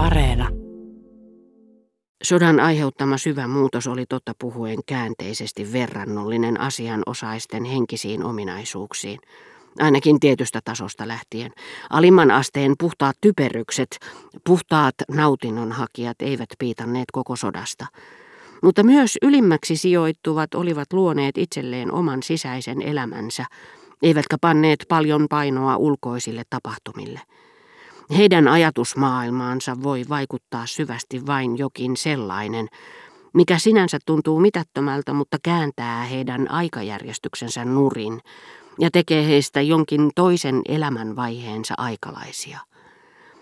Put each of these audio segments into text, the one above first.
Areena. Sodan aiheuttama syvä muutos oli totta puhuen käänteisesti verrannollinen asianosaisten henkisiin ominaisuuksiin. Ainakin tietystä tasosta lähtien. Alimman asteen puhtaat typerykset, puhtaat nautinnonhakijat eivät piitanneet koko sodasta. Mutta myös ylimmäksi sijoittuvat olivat luoneet itselleen oman sisäisen elämänsä, eivätkä panneet paljon painoa ulkoisille tapahtumille. Heidän ajatusmaailmaansa voi vaikuttaa syvästi vain jokin sellainen, mikä sinänsä tuntuu mitättömältä, mutta kääntää heidän aikajärjestyksensä nurin ja tekee heistä jonkin toisen elämänvaiheensa aikalaisia.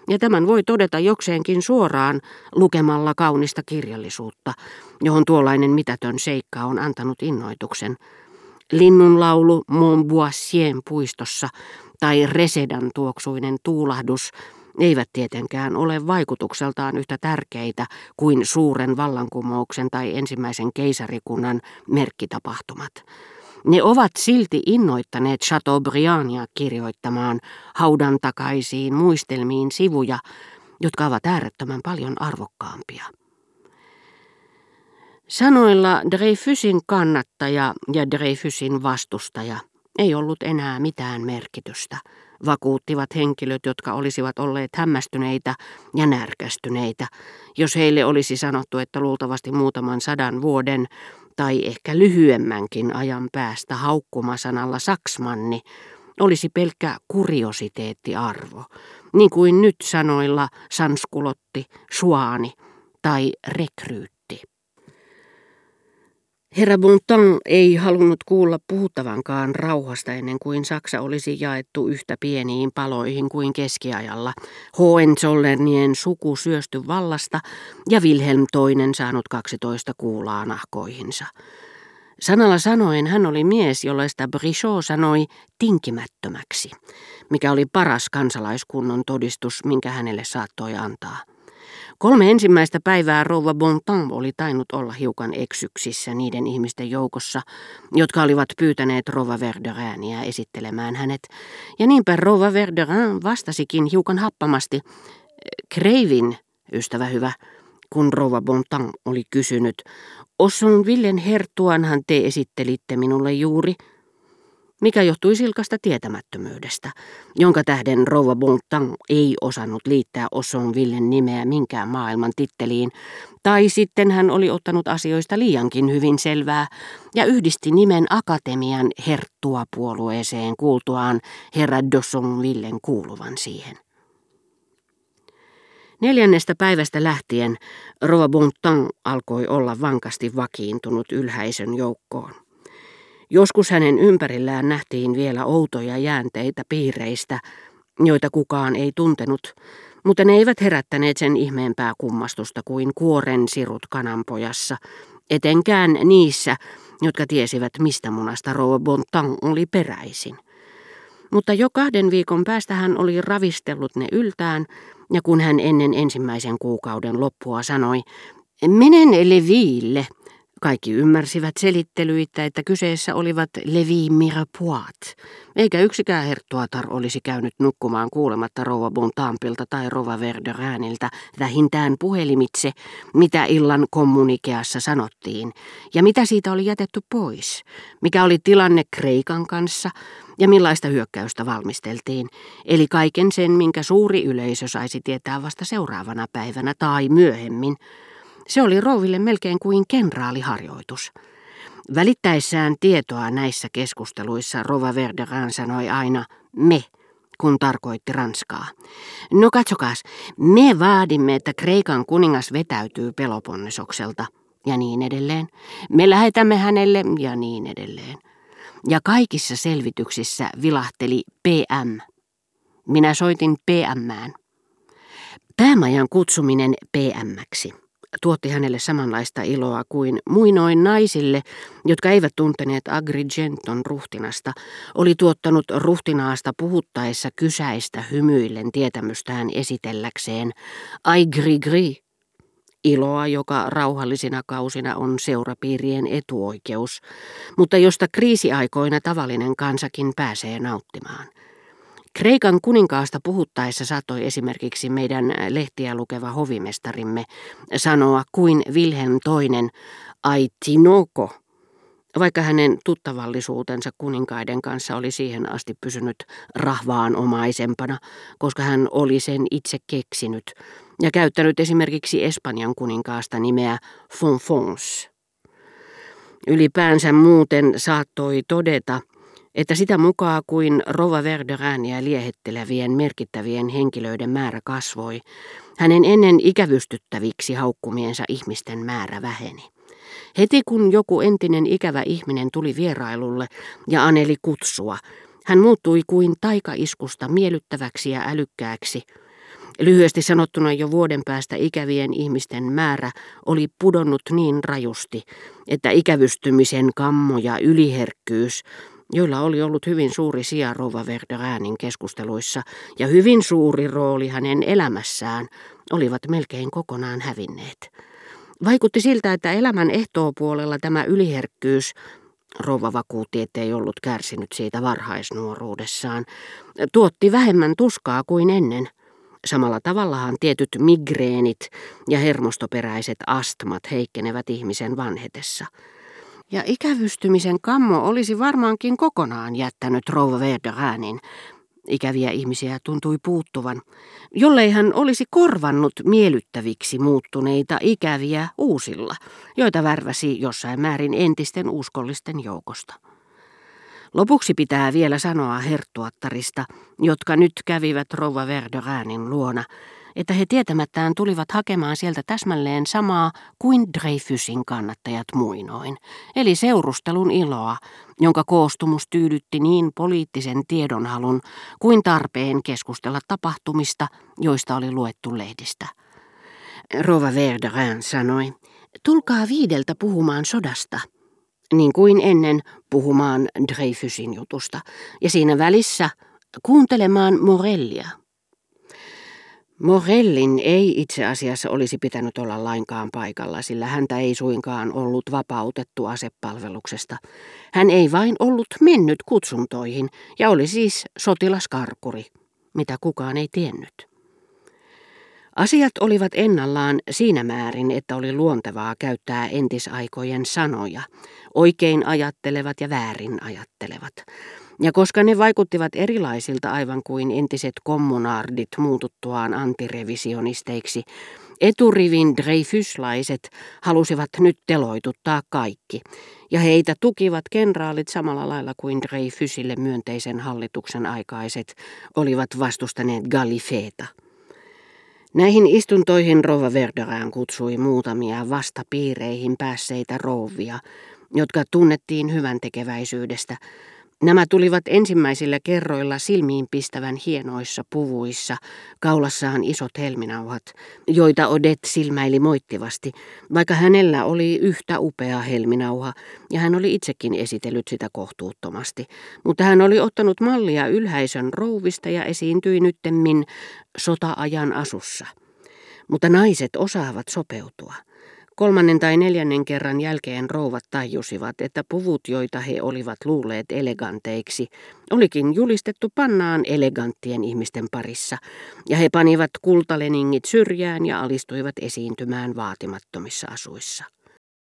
Ja tämän voi todeta jokseenkin suoraan lukemalla kaunista kirjallisuutta, johon tuollainen mitätön seikka on antanut innoituksen. Linnunlaulu Montboissien puistossa tai Resedan tuoksuinen tuulahdus eivät tietenkään ole vaikutukseltaan yhtä tärkeitä kuin suuren vallankumouksen tai ensimmäisen keisarikunnan merkkitapahtumat. Ne ovat silti innoittaneet Chateaubriandia kirjoittamaan haudan takaisiin muistelmiin sivuja, jotka ovat äärettömän paljon arvokkaampia. Sanoilla Dreyfusin kannattaja ja Dreyfusin vastustaja ei ollut enää mitään merkitystä, vakuuttivat henkilöt, jotka olisivat olleet hämmästyneitä ja närkästyneitä, jos heille olisi sanottu, että luultavasti muutaman sadan vuoden tai ehkä lyhyemmänkin ajan päästä haukkumasanalla saksmanni olisi pelkkä kuriositeettiarvo, niin kuin nyt sanoilla sanskulotti, suani tai rekryytti. Herra Bontan ei halunnut kuulla puhuttavankaan rauhasta ennen kuin Saksa olisi jaettu yhtä pieniin paloihin kuin keskiajalla. Hohenzollernien suku syösty vallasta ja Wilhelm II saanut 12 kuulaa nahkoihinsa. Sanalla sanoen hän oli mies, jollaista Brichot sanoi tinkimättömäksi, mikä oli paras kansalaiskunnon todistus, minkä hänelle saattoi antaa. Kolme ensimmäistä päivää rouva Bontan oli tainnut olla hiukan eksyksissä niiden ihmisten joukossa, jotka olivat pyytäneet rouva Verderääniä esittelemään hänet, ja niinpä rouva Verderin vastasikin hiukan happamasti, Kreivin, ystävä hyvä, kun rouva Bontan oli kysynyt, Osson Villen herttuanhan te esittelitte minulle juuri, mikä johtui silkasta tietämättömyydestä, jonka tähden Rouva Bontan ei osannut liittää Osson Villen nimeä minkään maailman titteliin, tai sitten hän oli ottanut asioista liiankin hyvin selvää ja yhdisti nimen Akatemian herttua puolueeseen kuultuaan herra Dosson Villen kuuluvan siihen. Neljännestä päivästä lähtien Rova Bontan alkoi olla vankasti vakiintunut ylhäisön joukkoon. Joskus hänen ympärillään nähtiin vielä outoja jäänteitä piireistä, joita kukaan ei tuntenut, mutta ne eivät herättäneet sen ihmeempää kummastusta kuin kuoren sirut kananpojassa, etenkään niissä, jotka tiesivät, mistä munasta Rouva Bontan oli peräisin. Mutta jo kahden viikon päästä hän oli ravistellut ne yltään, ja kun hän ennen ensimmäisen kuukauden loppua sanoi, menen Leville, kaikki ymmärsivät selittelyitä, että kyseessä olivat Levi Mirapoit, eikä yksikään herttuatar olisi käynyt nukkumaan kuulematta rouva Bontampilta tai rouva Verderääniltä vähintään puhelimitse, mitä illan kommunikeassa sanottiin, ja mitä siitä oli jätetty pois, mikä oli tilanne Kreikan kanssa ja millaista hyökkäystä valmisteltiin, eli kaiken sen, minkä suuri yleisö saisi tietää vasta seuraavana päivänä tai myöhemmin, se oli rouville melkein kuin kenraaliharjoitus. Välittäessään tietoa näissä keskusteluissa Rova Verderan sanoi aina me, kun tarkoitti Ranskaa. No katsokaas, me vaadimme, että Kreikan kuningas vetäytyy Peloponnesokselta ja niin edelleen. Me lähetämme hänelle ja niin edelleen. Ja kaikissa selvityksissä vilahteli PM. Minä soitin PMään. Päämajan kutsuminen PMksi tuotti hänelle samanlaista iloa kuin muinoin naisille, jotka eivät tunteneet Agrigenton ruhtinasta, oli tuottanut ruhtinaasta puhuttaessa kysäistä hymyillen tietämystään esitelläkseen. Ai gri gri, iloa, joka rauhallisina kausina on seurapiirien etuoikeus, mutta josta kriisiaikoina tavallinen kansakin pääsee nauttimaan. Kreikan kuninkaasta puhuttaessa satoi esimerkiksi meidän lehtiä lukeva hovimestarimme sanoa kuin Wilhelm II, aitinoko, vaikka hänen tuttavallisuutensa kuninkaiden kanssa oli siihen asti pysynyt rahvaanomaisempana, koska hän oli sen itse keksinyt ja käyttänyt esimerkiksi Espanjan kuninkaasta nimeä Fonfons. Ylipäänsä muuten saattoi todeta, että sitä mukaan kuin Rova Verderääniä liehettelevien merkittävien henkilöiden määrä kasvoi, hänen ennen ikävystyttäviksi haukkumiensa ihmisten määrä väheni. Heti kun joku entinen ikävä ihminen tuli vierailulle ja aneli kutsua, hän muuttui kuin taikaiskusta miellyttäväksi ja älykkääksi. Lyhyesti sanottuna jo vuoden päästä ikävien ihmisten määrä oli pudonnut niin rajusti, että ikävystymisen kammo ja yliherkkyys joilla oli ollut hyvin suuri sija Rova Verderäänin keskusteluissa ja hyvin suuri rooli hänen elämässään, olivat melkein kokonaan hävinneet. Vaikutti siltä, että elämän ehtoopuolella tämä yliherkkyys, Rova vakuutti, ettei ollut kärsinyt siitä varhaisnuoruudessaan, tuotti vähemmän tuskaa kuin ennen. Samalla tavallahan tietyt migreenit ja hermostoperäiset astmat heikkenevät ihmisen vanhetessa. Ja ikävystymisen kammo olisi varmaankin kokonaan jättänyt rouva Verderäänin. Ikäviä ihmisiä tuntui puuttuvan, jollei hän olisi korvannut miellyttäviksi muuttuneita ikäviä uusilla, joita värväsi jossain määrin entisten uskollisten joukosta. Lopuksi pitää vielä sanoa herttuattarista, jotka nyt kävivät rouva Verderäänin luona, että he tietämättään tulivat hakemaan sieltä täsmälleen samaa kuin Dreyfusin kannattajat muinoin, eli seurustelun iloa, jonka koostumus tyydytti niin poliittisen tiedonhalun kuin tarpeen keskustella tapahtumista, joista oli luettu lehdistä. Rova Verderin sanoi, tulkaa viideltä puhumaan sodasta, niin kuin ennen puhumaan Dreyfusin jutusta, ja siinä välissä kuuntelemaan Morellia. Morellin ei itse asiassa olisi pitänyt olla lainkaan paikalla, sillä häntä ei suinkaan ollut vapautettu asepalveluksesta. Hän ei vain ollut mennyt kutsuntoihin ja oli siis sotilaskarkuri, mitä kukaan ei tiennyt. Asiat olivat ennallaan siinä määrin, että oli luontevaa käyttää entisaikojen sanoja, oikein ajattelevat ja väärin ajattelevat. Ja koska ne vaikuttivat erilaisilta aivan kuin entiset kommunardit muututtuaan antirevisionisteiksi, eturivin Dreyfuslaiset halusivat nyt teloituttaa kaikki, ja heitä tukivat kenraalit samalla lailla kuin Dreyfusille myönteisen hallituksen aikaiset olivat vastustaneet Gallifeeta. Näihin istuntoihin Rova Verderään kutsui muutamia vastapiireihin päässeitä rouvia, jotka tunnettiin hyvän tekeväisyydestä, Nämä tulivat ensimmäisillä kerroilla silmiin pistävän hienoissa puvuissa, kaulassaan isot helminauhat, joita Odet silmäili moittivasti, vaikka hänellä oli yhtä upea helminauha, ja hän oli itsekin esitellyt sitä kohtuuttomasti. Mutta hän oli ottanut mallia ylhäisön rouvista ja esiintyi nyttemmin sota-ajan asussa. Mutta naiset osaavat sopeutua. Kolmannen tai neljännen kerran jälkeen rouvat tajusivat, että puvut, joita he olivat luulleet eleganteiksi, olikin julistettu pannaan eleganttien ihmisten parissa, ja he panivat kultaleningit syrjään ja alistuivat esiintymään vaatimattomissa asuissa.